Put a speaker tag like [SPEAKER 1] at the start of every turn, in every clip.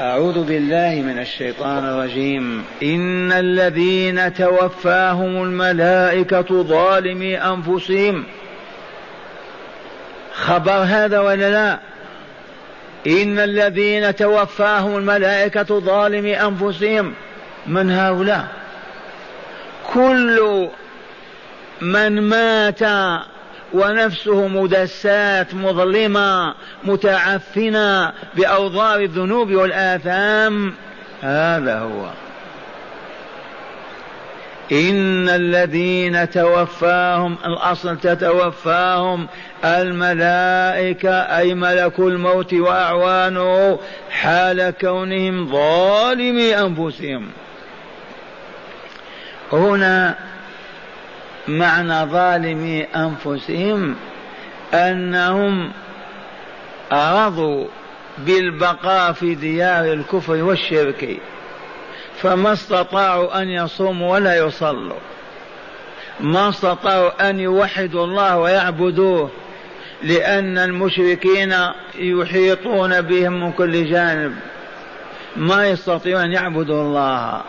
[SPEAKER 1] أعوذ بالله من الشيطان الرجيم. إن الذين توفاهم الملائكة ظالمي أنفسهم. خبر هذا ولا لا؟ إن الذين توفاهم الملائكة ظالمي أنفسهم. من هؤلاء؟ كل من مات ونفسه مدسات مظلمة متعفنة بأوضار الذنوب والآثام. هذا هو. إن الذين توفاهم الأصل تتوفاهم الملائكة أي ملك الموت وأعوانه حال كونهم ظالمي أنفسهم. هنا معنى ظالمي أنفسهم أنهم رضوا بالبقاء في ديار الكفر والشرك فما استطاعوا أن يصوموا ولا يصلوا ما استطاعوا أن يوحدوا الله ويعبدوه لأن المشركين يحيطون بهم من كل جانب ما يستطيعون أن يعبدوا الله.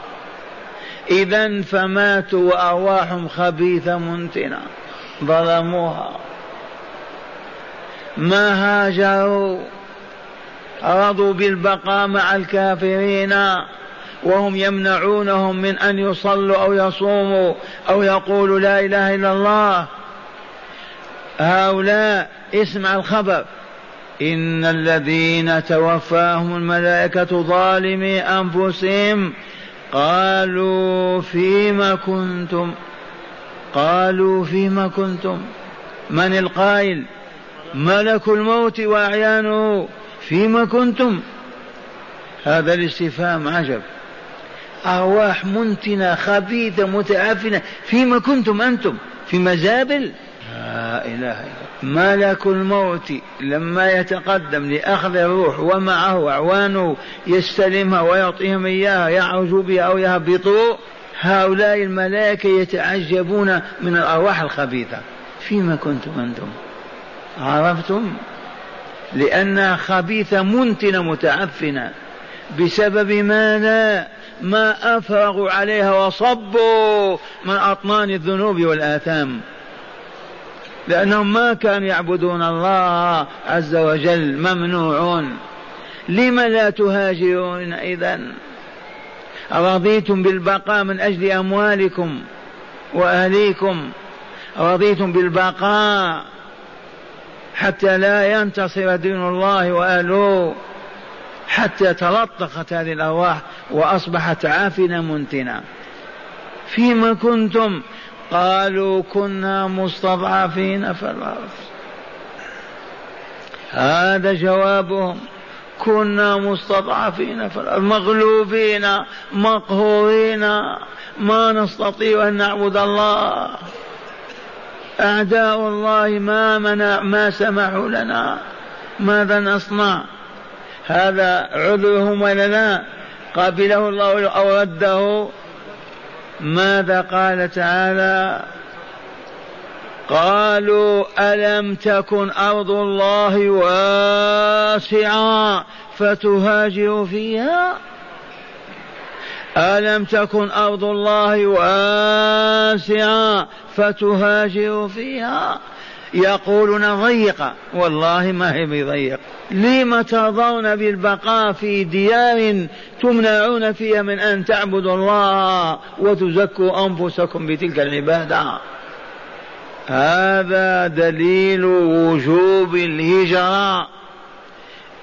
[SPEAKER 1] إذا فماتوا وأرواحهم خبيثة منتنة ظلموها. ما هاجروا رضوا بالبقاء مع الكافرين وهم يمنعونهم من أن يصلوا أو يصوموا أو يقولوا لا إله إلا الله. هؤلاء اسمع الخبر. إن الذين توفاهم الملائكة ظالمي أنفسهم قالوا فيما كنتم قالوا فيما كنتم من القائل ملك الموت وأعيانه فيما كنتم هذا الاستفهام عجب أرواح منتنة خبيثة متعفنة فيما كنتم أنتم في مزابل لا إله إلا ملك الموت لما يتقدم لأخذ الروح ومعه أعوانه يستلمها ويعطيهم إياها يعرجوا بها أو يهبطوا هؤلاء الملائكة يتعجبون من الأرواح الخبيثة. فيما كنتم أنتم؟ عرفتم؟ لأنها خبيثة منتنة متعفنة. بسبب ماذا؟ ما أفرغوا عليها وصبوا من أطنان الذنوب والآثام. لأنهم ما كانوا يعبدون الله عز وجل ممنوعون. لم لا تهاجرون إذا رضيتم بالبقاء من أجل أموالكم وأهليكم؟ رضيتم بالبقاء حتى لا ينتصر دين الله وأهله حتى تلطخت هذه الأرواح وأصبحت عافنة منتنة. فيما كنتم قالوا كنا مستضعفين في الأرض هذا جوابهم. كنا مستضعفين في الأرض مغلوبين مقهورين ما نستطيع أن نعبد الله. أعداء الله ما منع ما سمحوا لنا. ماذا نصنع؟ هذا عذرهم ولا لا؟ قبله الله أو رده ماذا قال تعالى؟ قالوا ألم تكن أرض الله واسعة فتهاجر فيها؟ ألم تكن أرض الله واسعة فتهاجر فيها؟ يقولون ضيقة والله ما هي بضيق. لم ترضون بالبقاء في ديار تمنعون فيها من أن تعبدوا الله وتزكوا أنفسكم بتلك العبادة. هذا دليل وجوب الهجرة.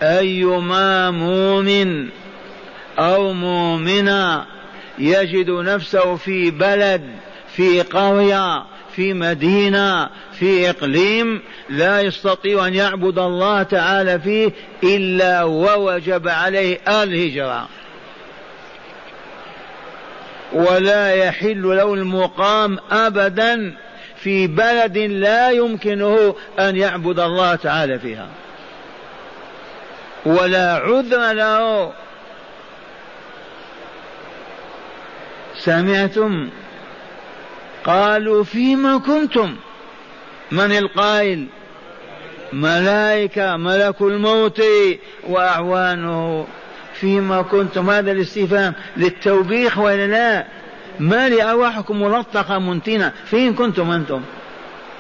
[SPEAKER 1] أيما مؤمن أو مؤمنة يجد نفسه في بلد في قرية في مدينة في إقليم لا يستطيع أن يعبد الله تعالى فيه إلا ووجب عليه الهجرة. ولا يحل له المقام أبدا في بلد لا يمكنه أن يعبد الله تعالى فيها. ولا عذر له. سمعتم قالوا فيما كنتم؟ من القائل؟ ملائكة ملك الموت وأعوانه. فيما كنتم؟ هذا الاستفهام للتوبيخ ولا لا؟ ما لأرواحكم ملطخة منتنة. فين كنتم أنتم؟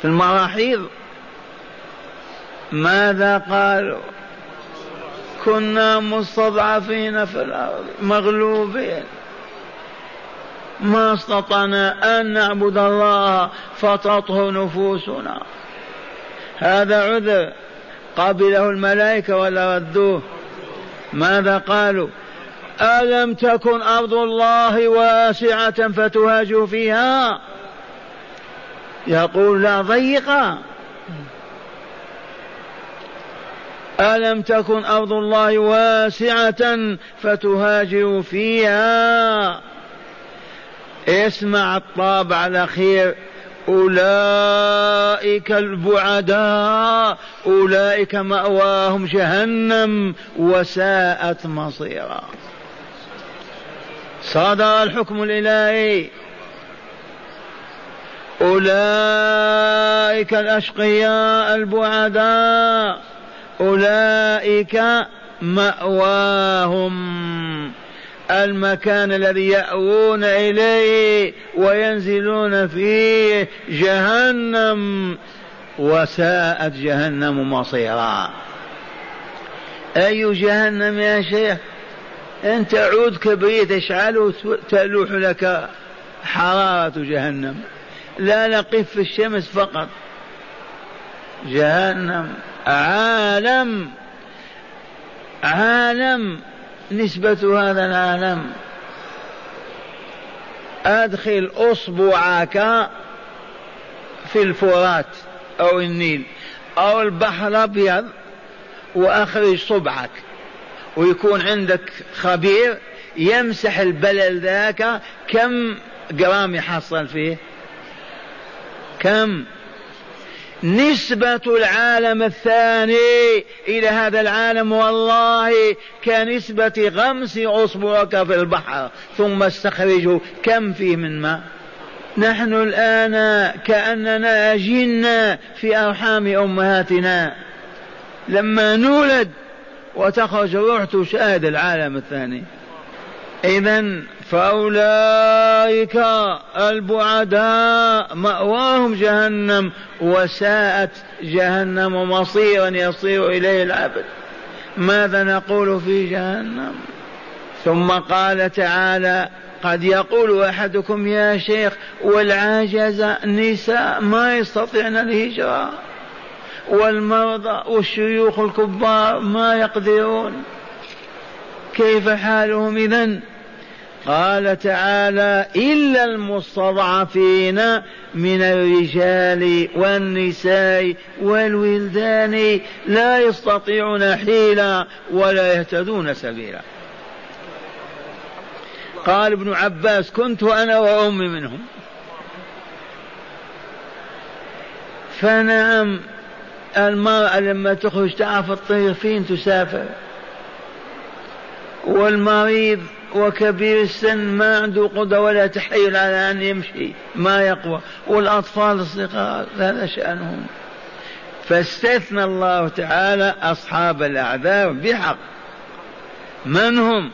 [SPEAKER 1] في المراحيض. ماذا قالوا؟ كنا مستضعفين في الأرض مغلوبين. ما استطعنا أن نعبد الله فتطهر نفوسنا. هذا عذر. قبله الملائكة ولا ردوه. ماذا قالوا؟ ألم تكن أرض الله واسعة فتهاجوا فيها؟ يقول لا ضيقة ألم تكن أرض الله واسعة فتهاجروا فيها؟ اسمع الطابع الأخير أولئك البعداء. أولئك مأواهم جهنم وساءت مصيرا. صدر الحكم الإلهي. أولئك الأشقياء البعداء. أولئك مأواهم. المكان الذي يأوون إليه وينزلون فيه جهنم. وساءت جهنم مصيرا. أي جهنم يا شيخ؟ أنت عود كبريت اشعله تلوح لك حرارة جهنم؟ لا نقف في الشمس فقط. جهنم عالم عالم. نسبة هذا العالم. أدخل أصبعك في الفرات أو النيل أو البحر الأبيض وأخرج صبعك. ويكون عندك خبير يمسح البلل ذاك. كم جرام يحصل فيه؟ كم؟ نسبة العالم الثاني إلى هذا العالم والله كنسبة غمس أصبعك في البحر ثم استخرجه. كم فيه من ماء؟ نحن الآن كأننا جن في أرحام أمهاتنا. لما نولد وتخرج الروح تشاهد العالم الثاني. إذا فأولئك البعداء مأواهم جهنم وساءت جهنم مصيرا يصير إليه العبد ماذا نقول في جهنم؟ ثم قال تعالى قد يقول أحدكم يا شيخ والعاجز النساء ما يستطيعن الهجرة والمرضى والشيوخ الكبار ما يقدرون. كيف حالهم إذن؟ قال تعالى إلا المستضعفين من الرجال والنساء والولدان لا يستطيعون حيلا ولا يهتدون سبيلا. قال ابن عباس كنت أنا وأمي منهم. فنعم المرأة لما تخرج تعرف الطريق فين تسافر. والمريض وكبير السن ما عنده قدرة ولا تحيل على أن يمشي ما يقوى. والأطفال الصغار هذا شأنهم فاستثنى الله تعالى أصحاب الأعذار بحق. من هم؟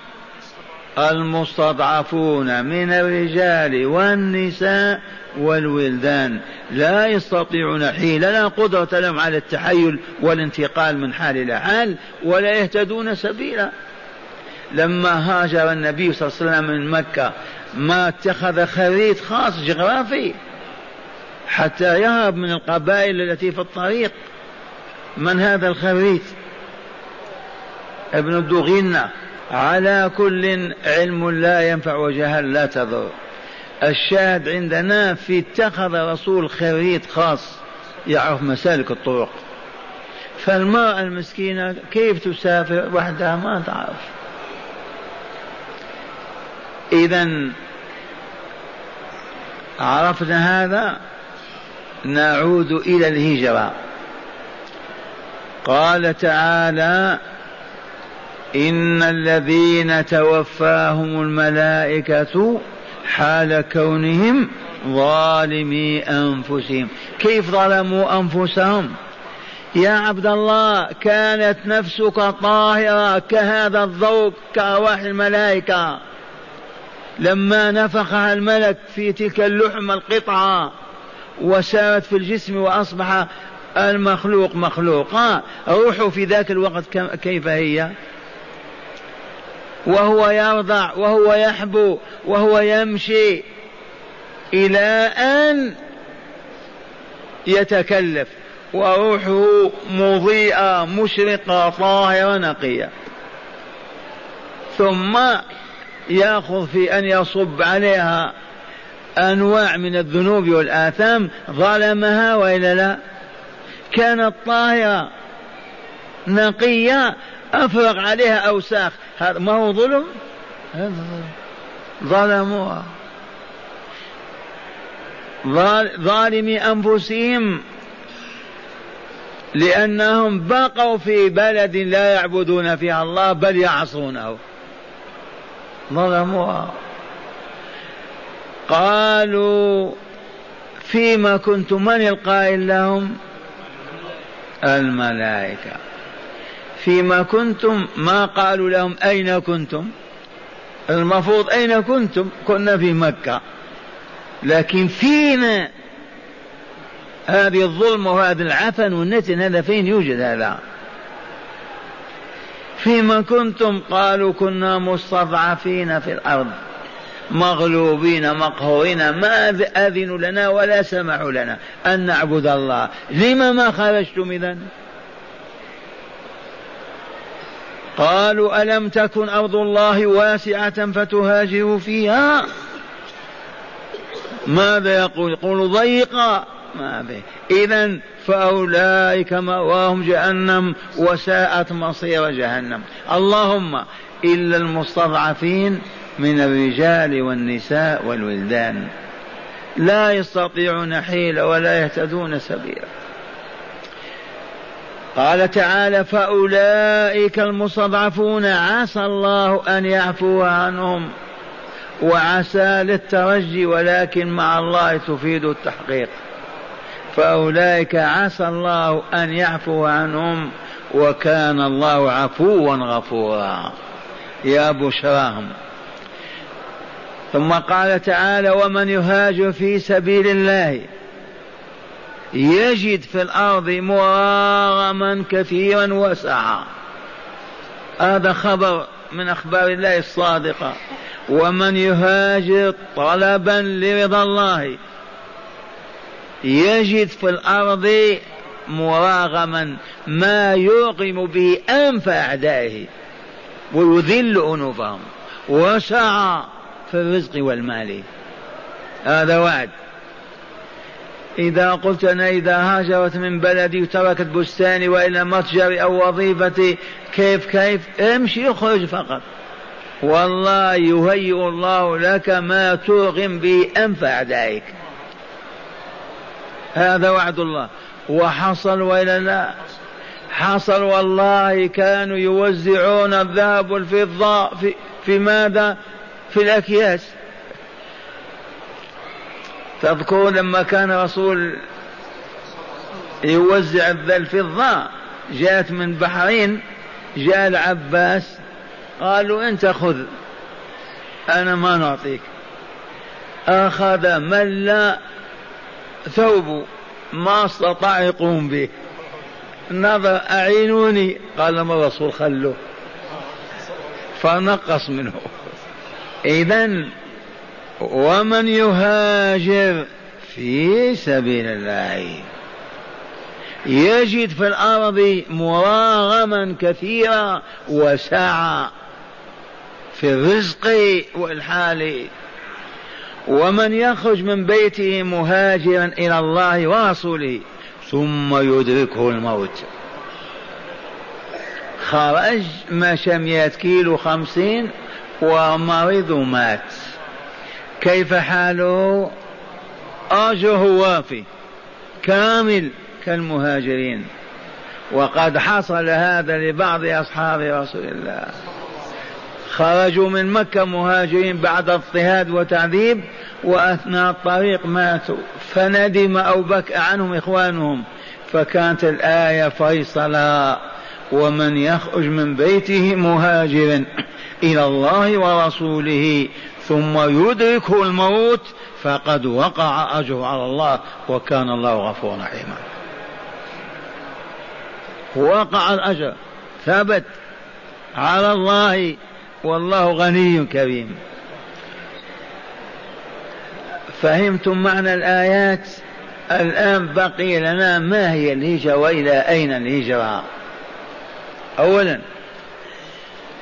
[SPEAKER 1] المستضعفون من الرجال والنساء والولدان. لا يستطيعون حيلة لا قدرة لهم على التحيل والانتقال من حال إلى حال ولا يهتدون سبيلا. لما هاجر النبي صلى الله عليه وسلم من مكة ما اتخذ خريط خاص جغرافي حتى يهرب من القبائل التي في الطريق. من هذا الخريط؟ ابن الدغنة على كل علم لا ينفع وجهل لا تضر. الشاهد عندنا في اتخذ رسول خريط خاص يعرف مسالك الطرق. فالمرأة المسكينة كيف تسافر؟ وحدها ما تعرف. إذا عرفنا هذا نعود إلى الهجرة. قال تعالى إن الذين توفاهم الملائكة حال كونهم ظالمي أنفسهم. كيف ظلموا أنفسهم؟ يا عبد الله كانت نفسك طاهرة كهذا الضوء كأرواح الملائكة. لما نفخها الملك في تلك اللحمة القطعة وسارت في الجسم وأصبح المخلوق مخلوقا روحه في ذاك الوقت كيف هي؟ وهو يرضع وهو يحبو وهو يمشي إلى أن يتكلف وروحه مضيئة مشرقة طاهرة نقية. ثم ياخذ في أن يصب عليها أنواع من الذنوب والآثام ظلمها وإلا لا؟ كانت طاهره نقيه أفرغ عليها أوساخ. هذا ما هو ظلم؟ ظلموها. ظالمي أنفسهم لأنهم بقوا في بلد لا يعبدون فيها الله بل يعصونه. ظلموها. قالوا فيما كنتم من القائل لهم الملائكة. فيما كنتم ما قالوا لهم أين كنتم؟ المفروض أين كنتم؟ كنا في مكة. لكن فينا هذه الظلم وهذا العفن والنتن هذا فين يوجد هذا؟ فيما كنتم قالوا كنا مستضعفين في الأرض مغلوبين مقهورين ما أذنوا لنا ولا سمحوا لنا أن نعبد الله. لم ما خرجتم إذا قالوا ألم تكن أرض الله واسعة فتهاجروا فيها؟ ماذا يقول؟ يقول ضيقة. ما به إذا فأولئك مأواهم جهنم وساءت مصير جهنم. اللهم إلا المستضعفين من الرجال والنساء والولدان. لا يستطيعون حيلة ولا يهتدون سبيلا. قال تعالى فأولئك المستضعفون عسى الله أن يعفو عنهم وعسى للترجي ولكن مع الله تفيد التحقيق. فأولئك عسى الله أن يعفو عنهم وكان الله عفوا غفورا. يا بشراهم. ثم قال تعالى ومن يهاجر في سبيل الله يجد في الأرض مراغما كثيرا وسعا هذا خبر من أخبار الله الصادقة. ومن يهاجر طلبا لرضا الله يجد في الأرض مراغما ما يوقم به أنف أعدائه ويذل أنوفهم وسعى في الرزق والمال. هذا وعد. إذا قلت أنا إذا هاجرت من بلدي وتركت بستاني وإلى متجري أو وظيفتي كيف كيف؟ امشي اخرج فقط. والله يهيئ الله لك ما توغم به أنف أعدائك. هذا وعد الله. وحصل وإلا لا حصل والله كانوا يوزعون الذهب والفضة في, في ماذا؟ في الأكياس. تذكرون لما كان رسول يوزع الفضة جاءت من بحرين جاء العباس قالوا انت خذ أنا ما نعطيك. أخذ من لا ثوب ما استطاع يقوم به. نظر أعينوني؟ قال لما الرسول خلوه. فنقص منه. إذا ومن يهاجر في سبيل الله يجد في الأرض مراغما كثيرا وسعة في الرزق والحال ومن يخرج من بيته مهاجرا إلى الله ورسوله ثم يدركه الموت. خرج مشى مئة كيلو خمسين ومرض ومات كيف حاله؟ أجره وافي كامل كالمهاجرين. وقد حصل هذا لبعض أصحاب رسول الله. خرجوا من مكة مهاجرين بعد اضطهاد وتعذيب وأثناء الطريق ماتوا. فندم أو بكى عنهم إخوانهم. فكانت الآية فيصلا ومن يخرج من بيته مهاجرا إلى الله ورسوله ثم يدركه الموت فقد وقع أجره على الله وكان الله غفورا رحيما. وقع الأجر ثبت على الله والله غني كريم. فهمتم معنى الآيات؟ الآن بقي لنا ما هي الهجرة وإلى أين الهجرة؟ أولا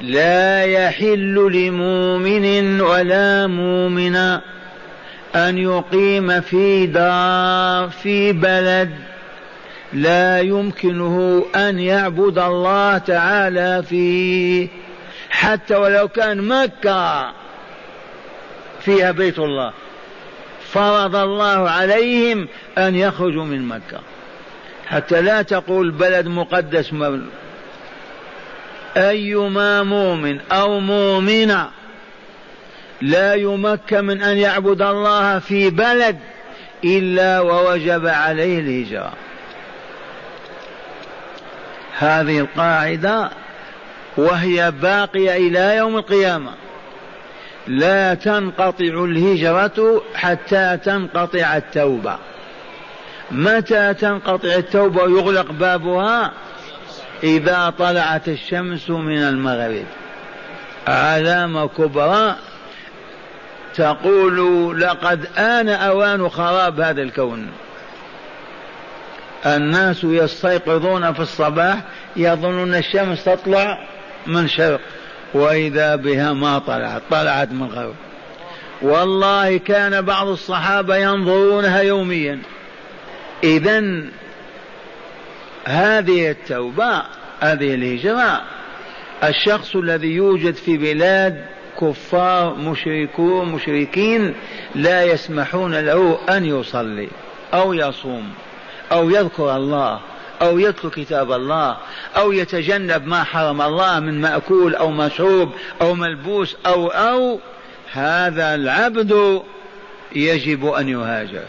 [SPEAKER 1] لا يحل لمؤمن ولا مؤمنة أن يقيم في دار في بلد لا يمكنه أن يعبد الله تعالى فيه. حتى ولو كان مكة فيها بيت الله. فرض الله عليهم أن يخرجوا من مكة. حتى لا تقول بلد مقدس أيما مؤمن أو مؤمنة لا يمكن من أن يعبد الله في بلد إلا ووجب عليه الهجرة. هذه القاعدة وهي باقية إلى يوم القيامة. لا تنقطع الهجرة حتى تنقطع التوبة. متى تنقطع التوبة ويغلق بابها؟ إذا طلعت الشمس من المغرب. علامة كبرى تقول لقد آن أوان خراب هذا الكون. الناس يستيقظون في الصباح يظنون الشمس تطلع من شرق وإذا بها ما طلعت طلعت من غرب والله كان بعض الصحابة ينظرونها يوميا. إذا هذه التوبة هذه الهجرة الشخص الذي يوجد في بلاد كفار مشركون مشركين لا يسمحون له أن يصلي أو يصوم أو يذكر الله. أو يتلو كتاب الله أو يتجنب ما حرم الله من مأكول أو مشروب أو ملبوس أو أو هذا العبد يجب أن يهاجر.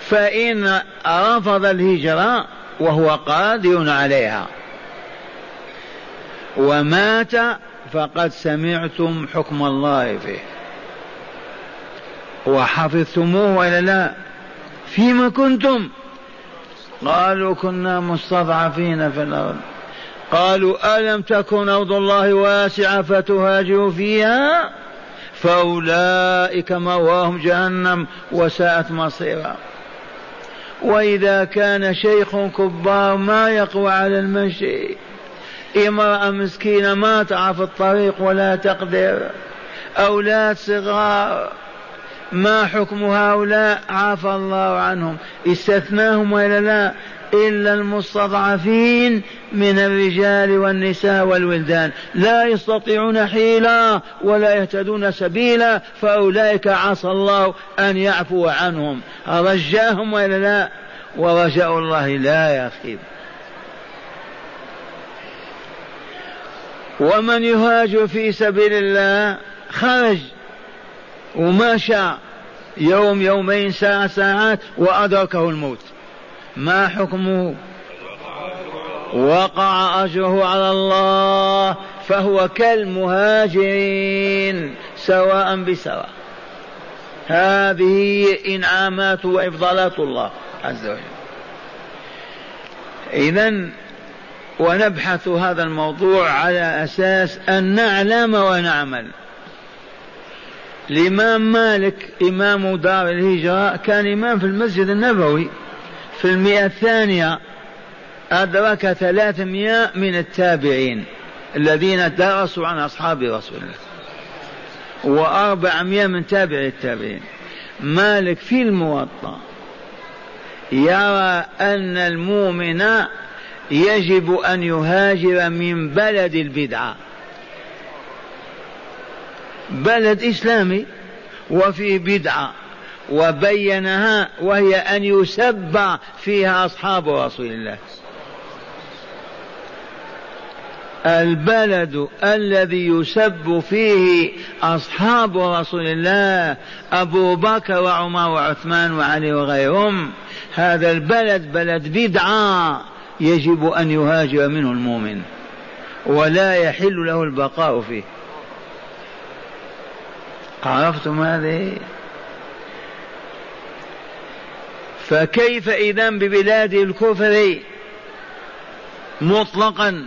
[SPEAKER 1] فإن رفض الهجرة وهو قادر عليها. ومات فقد سمعتم حكم الله فيه. وحفظتموه ولا لا فيما كنتم قالوا كنا مستضعفين في الأرض. قالوا ألم تكن أرض الله واسعة فتهاجروا فيها؟ فأولئك مواهم جهنم وساءت مصيرا وإذا كان شيخ كبار ما يقوى على المشي. امرأة مسكينة ما تعرف الطريق ولا تقدر. أولاد صغار. ما حكم هؤلاء؟ عفى الله عنهم. استثناهم ولا لا؟ إلا المستضعفين من الرجال والنساء والولدان. لا يستطيعون حيلة ولا يهتدون سبيلا فأولئك عسى الله أن يعفو عنهم. رجاهم ولا لا؟ ورجاء الله لا يخيب ومن يهاجر في سبيل الله خرج. ومشى يوم يومين ساعة ساعات وأدركه الموت. ما حكمه؟ وقع أجره على الله فهو كالمهاجرين سواء بسواء. هذه إنعامات وإفضالات الله عز وجل. إذا ونبحث هذا الموضوع على أساس أن نعلم ونعمل. الإمام مالك إمام دار الهجرة كان إمام في المسجد النبوي. في المئة الثانية أدرك ثلاثمائة من التابعين الذين درسوا عن أصحاب رسول الله. وأربعمائة من تابع التابعين. مالك في الموطأ يرى أن المؤمن يجب أن يهاجر من بلد البدعة. بلد إسلامي وفيه بدعة وبينها وهي أن يسب فيها أصحاب رسول الله. البلد الذي يسب فيه أصحاب رسول الله أبو بكر وعمر وعثمان وعلي وغيرهم. هذا البلد بلد بدعة يجب أن يهاجر منه المؤمن ولا يحل له البقاء فيه. عرفتم هذه؟ فكيف إذا ببلاد الكفر مطلقا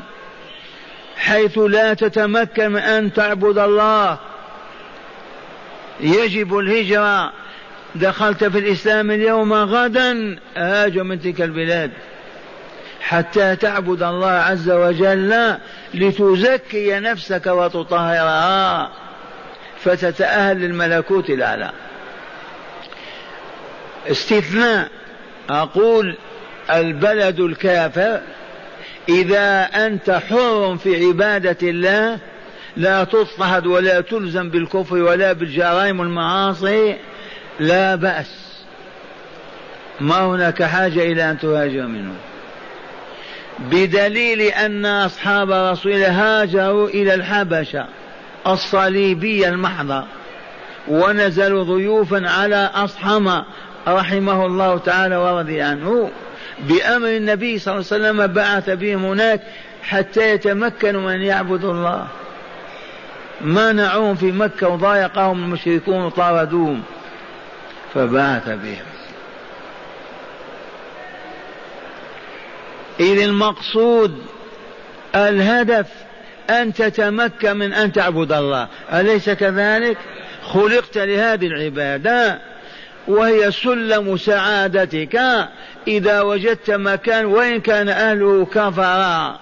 [SPEAKER 1] حيث لا تتمكن من أن تعبد الله؟ يجب الهجرة. دخلت في الإسلام اليوم غدا هاجر من تلك البلاد. حتى تعبد الله عز وجل لتزكي نفسك وتطهرها. فتتأهل للملكوت الأعلى استثناء أقول البلد الكافر إذا أنت حر في عبادة الله لا تضطهد ولا تلزم بالكفر ولا بالجرائم والمعاصي لا بأس. ما هناك حاجة إلى أن تهاجر منه. بدليل أن أصحاب رسول هاجروا إلى الحبشة. الصليبية المحضة. ونزلوا ضيوفا على أصحم رحمه الله تعالى ورضي عنه. بأمر النبي صلى الله عليه وسلم بعث بهم هناك حتى يتمكنوا من يعبدوا الله. منعوهم في مكة وضايقهم المشركون وطاردوهم. فبعث بهم. إذ المقصود الهدف أن تتمكن من أن تعبد الله. أليس كذلك؟ خلقت لهذه العبادة وهي سلم سعادتك إذا وجدت مكان وإن كان أهله كفرا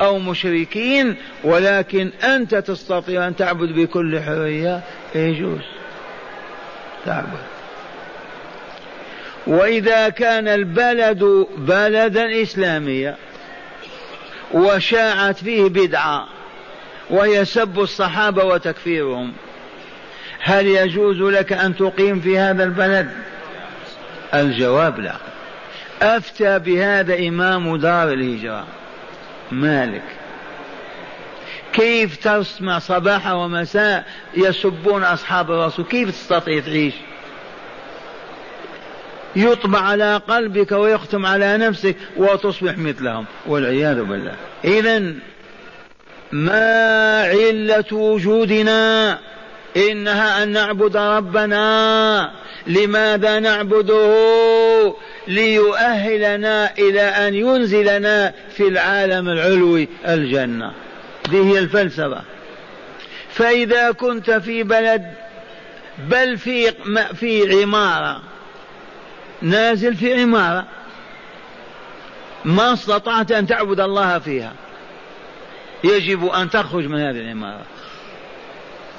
[SPEAKER 1] أو مشركين ولكن أنت تستطيع أن تعبد بكل حرية يجوز. تعبد. وإذا كان البلد بلدا إسلاميا وشاعت فيه بدعة وهي سب الصحابة وتكفيرهم. هل يجوز لك أن تقيم في هذا البلد؟ الجواب لا. أفتى بهذا إمام دار الهجرة. مالك. كيف تسمع صباحا ومساء يسبون أصحاب الرسول؟ كيف تستطيع تعيش؟ يطبع على قلبك ويختم على نفسك وتصبح مثلهم والعياذ بالله. إذا ما علة وجودنا إنها أن نعبد ربنا. لماذا نعبده؟ ليؤهلنا إلى أن ينزلنا في العالم العلوي الجنة. هذه هي الفلسفة. فإذا كنت في بلد بل في في عمارة. نازل في عمارة. ما استطعت أن تعبد الله فيها. يجب أن تخرج من هذه العمارة.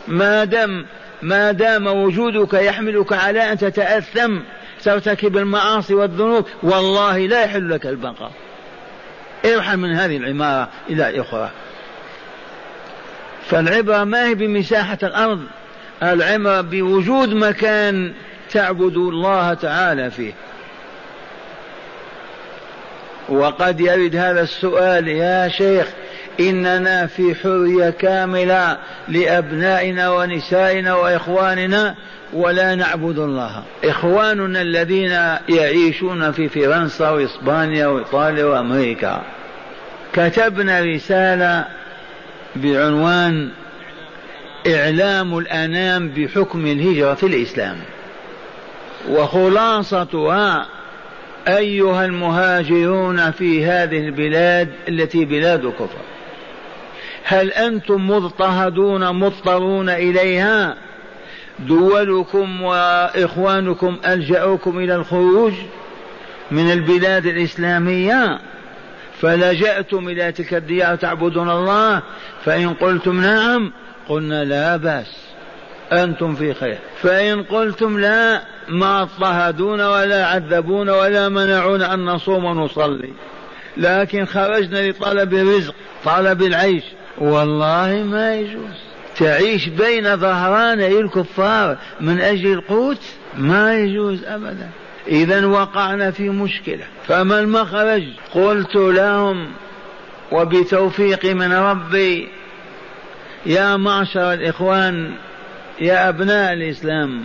[SPEAKER 1] ما دام ما دام وجودك يحملك على أن تتأثم ترتكب المعاصي والذنوب والله لا يحل لك البقاء. ارحل من هذه العمارة إلى أخرى. فالعبرة ما هي بمساحة الأرض العبرة بوجود مكان تعبد الله تعالى فيه. وقد يرد هذا السؤال يا شيخ إننا في حرية كاملة لأبنائنا ونسائنا وإخواننا ولا نعبد الله. إخواننا الذين يعيشون في فرنسا وإسبانيا وإيطاليا وأمريكا. كتبنا رسالة بعنوان إعلام الأنام بحكم الهجرة في الإسلام وخلاصتها أيها المهاجرون في هذه البلاد التي بلاد كفر. هل أنتم مضطهدون مضطرون إليها؟ دولكم وإخوانكم ألجأوكم إلى الخروج من البلاد الإسلامية؟ فلجأتم إلى تلك الديار تعبدون الله؟ فإن قلتم نعم قلنا لا بأس. أنتم في خير. فإن قلتم لا ما اضطهدونا ولا عذبونا ولا منعونا أن نصوم ونصلي. لكن خرجنا لطلب الرزق طلب العيش. والله ما يجوز. تعيش بين ظهراني الكفار من أجل القوت؟ ما يجوز أبدا. إذا وقعنا في مشكلة. فما المخرج؟ قلت لهم وبتوفيق من ربي يا معشر الإخوان يا أبناء الإسلام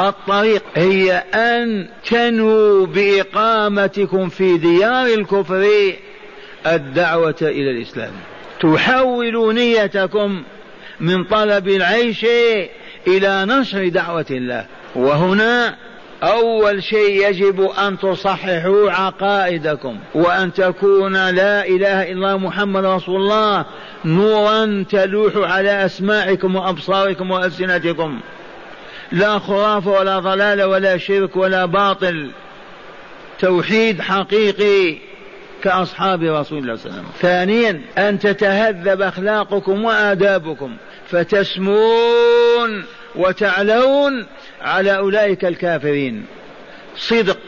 [SPEAKER 1] الطريق هي أن تنووا بإقامتكم في ديار الكفر الدعوة إلى الإسلام. تحولوا نيتكم من طلب العيش إلى نشر دعوة الله. وهنا أول شيء يجب أن تصححوا عقائدكم وأن تكون لا إله إلا الله محمد رسول الله نورا تلوح على أسماعكم وأبصاركم وألسنتكم. لا خرافة ولا ضلال ولا شرك ولا باطل. توحيد حقيقي. كأصحاب رسول الله صلى الله عليه وسلم. ثانيا أن تتهذب أخلاقكم وآدابكم فتسمون وتعلون على أولئك الكافرين. صدق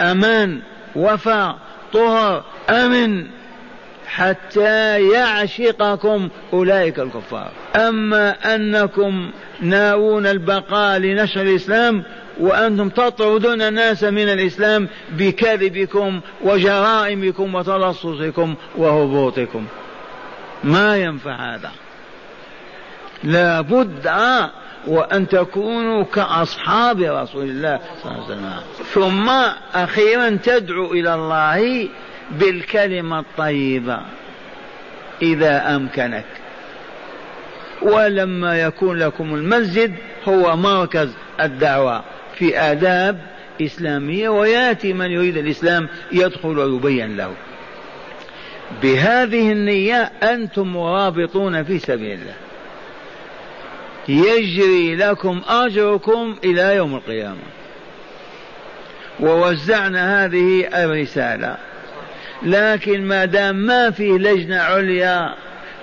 [SPEAKER 1] أمان وفاء طهر أمن. حتى يعشقكم أولئك الكفار. أما أنكم ناوون البقاء لنشر الإسلام وأنتم تطردون الناس من الإسلام بكذبكم وجرائمكم وتلصصكم وهبوطكم. ما ينفع هذا؟ لا بد وأن تكونوا كأصحاب رسول الله صلى الله عليه وسلم. ثم أخيرا تدعو إلى الله بالكلمة الطيبة إذا أمكنك. ولما يكون لكم المسجد هو مركز الدعوة في آداب إسلامية ويأتي من يريد الإسلام يدخل ويبين له. بهذه النية أنتم مرابطون في سبيل الله. يجري لكم أجركم إلى يوم القيامة. ووزعنا هذه الرسالة لكن ما دام ما في لجنة عليا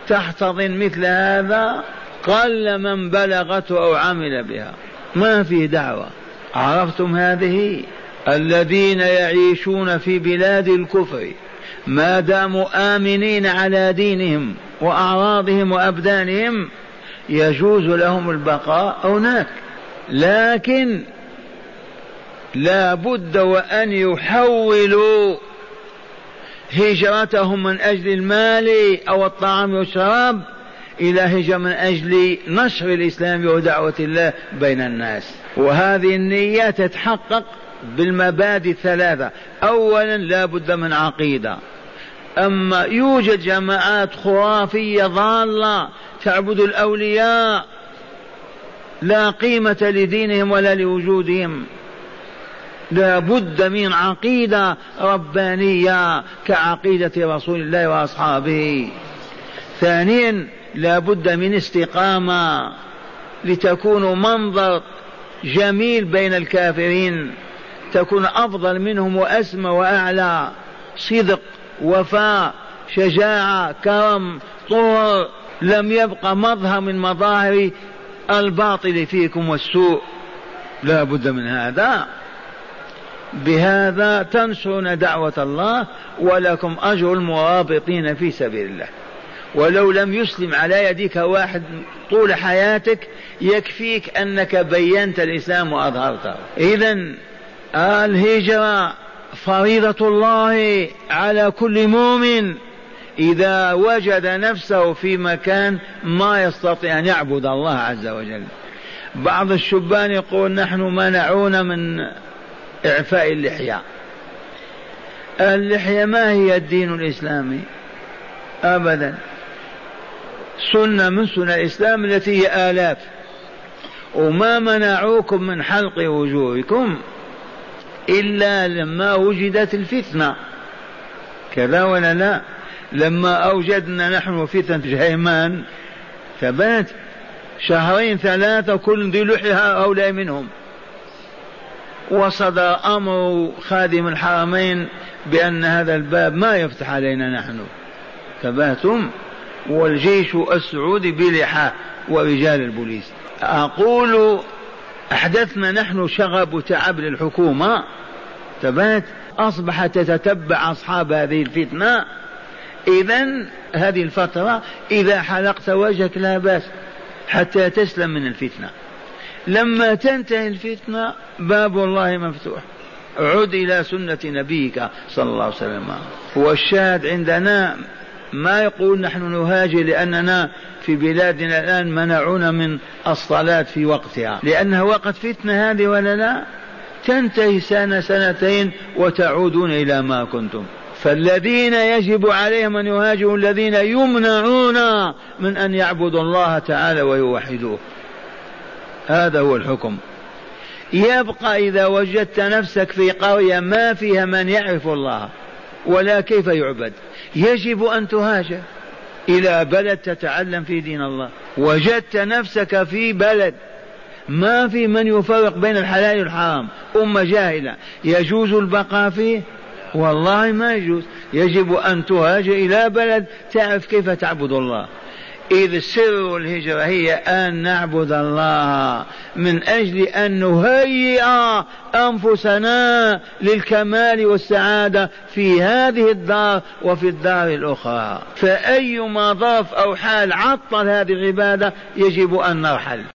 [SPEAKER 1] تحتضن مثل هذا قل من بلغته أو عمل بها. ما في دعوة. عرفتم هذه؟ الذين يعيشون في بلاد الكفر ما داموا آمنين على دينهم وأعراضهم وأبدانهم يجوز لهم البقاء هناك. لكن لا بد وأن يحولوا هجرتهم من أجل المال أو الطعام والشراب إلى هجرة من أجل نشر الإسلام ودعوة الله بين الناس. وهذه النية تتحقق بالمبادئ الثلاثة. أولا لا بد من عقيدة. أما يوجد جماعات خرافية ضالة تعبد الأولياء لا قيمة لدينهم ولا لوجودهم. لا بد من عقيدة ربانية كعقيدة رسول الله وأصحابه. ثانيا لا بد من استقامة لتكون منظر جميل بين الكافرين تكون أفضل منهم وأسمى وأعلى. صدق وفاء شجاعة كرم طهر لم يبق مظهر من مظاهر الباطل فيكم والسوء. لا بد من هذا. بهذا تنشرون دعوة الله ولكم أجر المرابطين في سبيل الله. ولو لم يسلم على يديك واحد طول حياتك يكفيك أنك بينت الإسلام وأظهرته. إذا الهجرة فريضة الله على كل مؤمن إذا وجد نفسه في مكان ما يستطيع أن يعبد الله عز وجل. بعض الشبان يقول نحن منعونا من إعفاء اللحية. اللحية ما هي الدين الإسلامي؟ أبدا. سنة من سنة الإسلام التي هي آلاف. وما منعوكم من حلق وجوهكم إلا لما وجدت الفتنة. كذا ولا لا؟ لما أوجدنا نحن فتنة جهيمان ثبات شهرين ثلاثة كل ذي لحية هؤلاء منهم. وصدر أمر خادم الحرمين بأن هذا الباب ما يفتح علينا نحن. ثباتم والجيش السعودي بلحاء ورجال البوليس. أقول أحدثنا نحن شغب وتعب للحكومة. ثبات أصبحت تتتبع أصحاب هذه الفتنة. إذا هذه الفترة إذا حلقت وجهك لا بأس حتى تسلم من الفتنة. لما تنتهي الفتنة باب الله مفتوح. عد إلى سنة نبيك صلى الله عليه وسلم. والشاهد عندنا ما يقول نحن نهاجر لأننا في بلادنا الآن منعونا من الصلاة في وقتها. لأنها وقت فتنة هذه ولا لا؟ تنتهي سنة سنتين وتعودون إلى ما كنتم. فالذين يجب عليهم أن يهاجروا الذين يمنعون من أن يعبدوا الله تعالى ويوحدوه. هذا هو الحكم. يبقى إذا وجدت نفسك في قرية ما فيها من يعرف الله ولا كيف يعبد يجب أن تهاجر إلى بلد تتعلم في دين الله. وجدت نفسك في بلد ما في من يفرق بين الحلال والحرام. أمة جاهلة. يجوز البقاء فيه؟ والله ما يجوز. يجب أن تهاجر إلى بلد تعرف كيف تعبد الله. إذ سر الهجرة هي أن نعبد الله من أجل أن نهيئ أنفسنا للكمال والسعادة في هذه الدار وفي الدار الأخرى. فأيما ظرف أو حال عطل هذه العبادة يجب أن نرحل.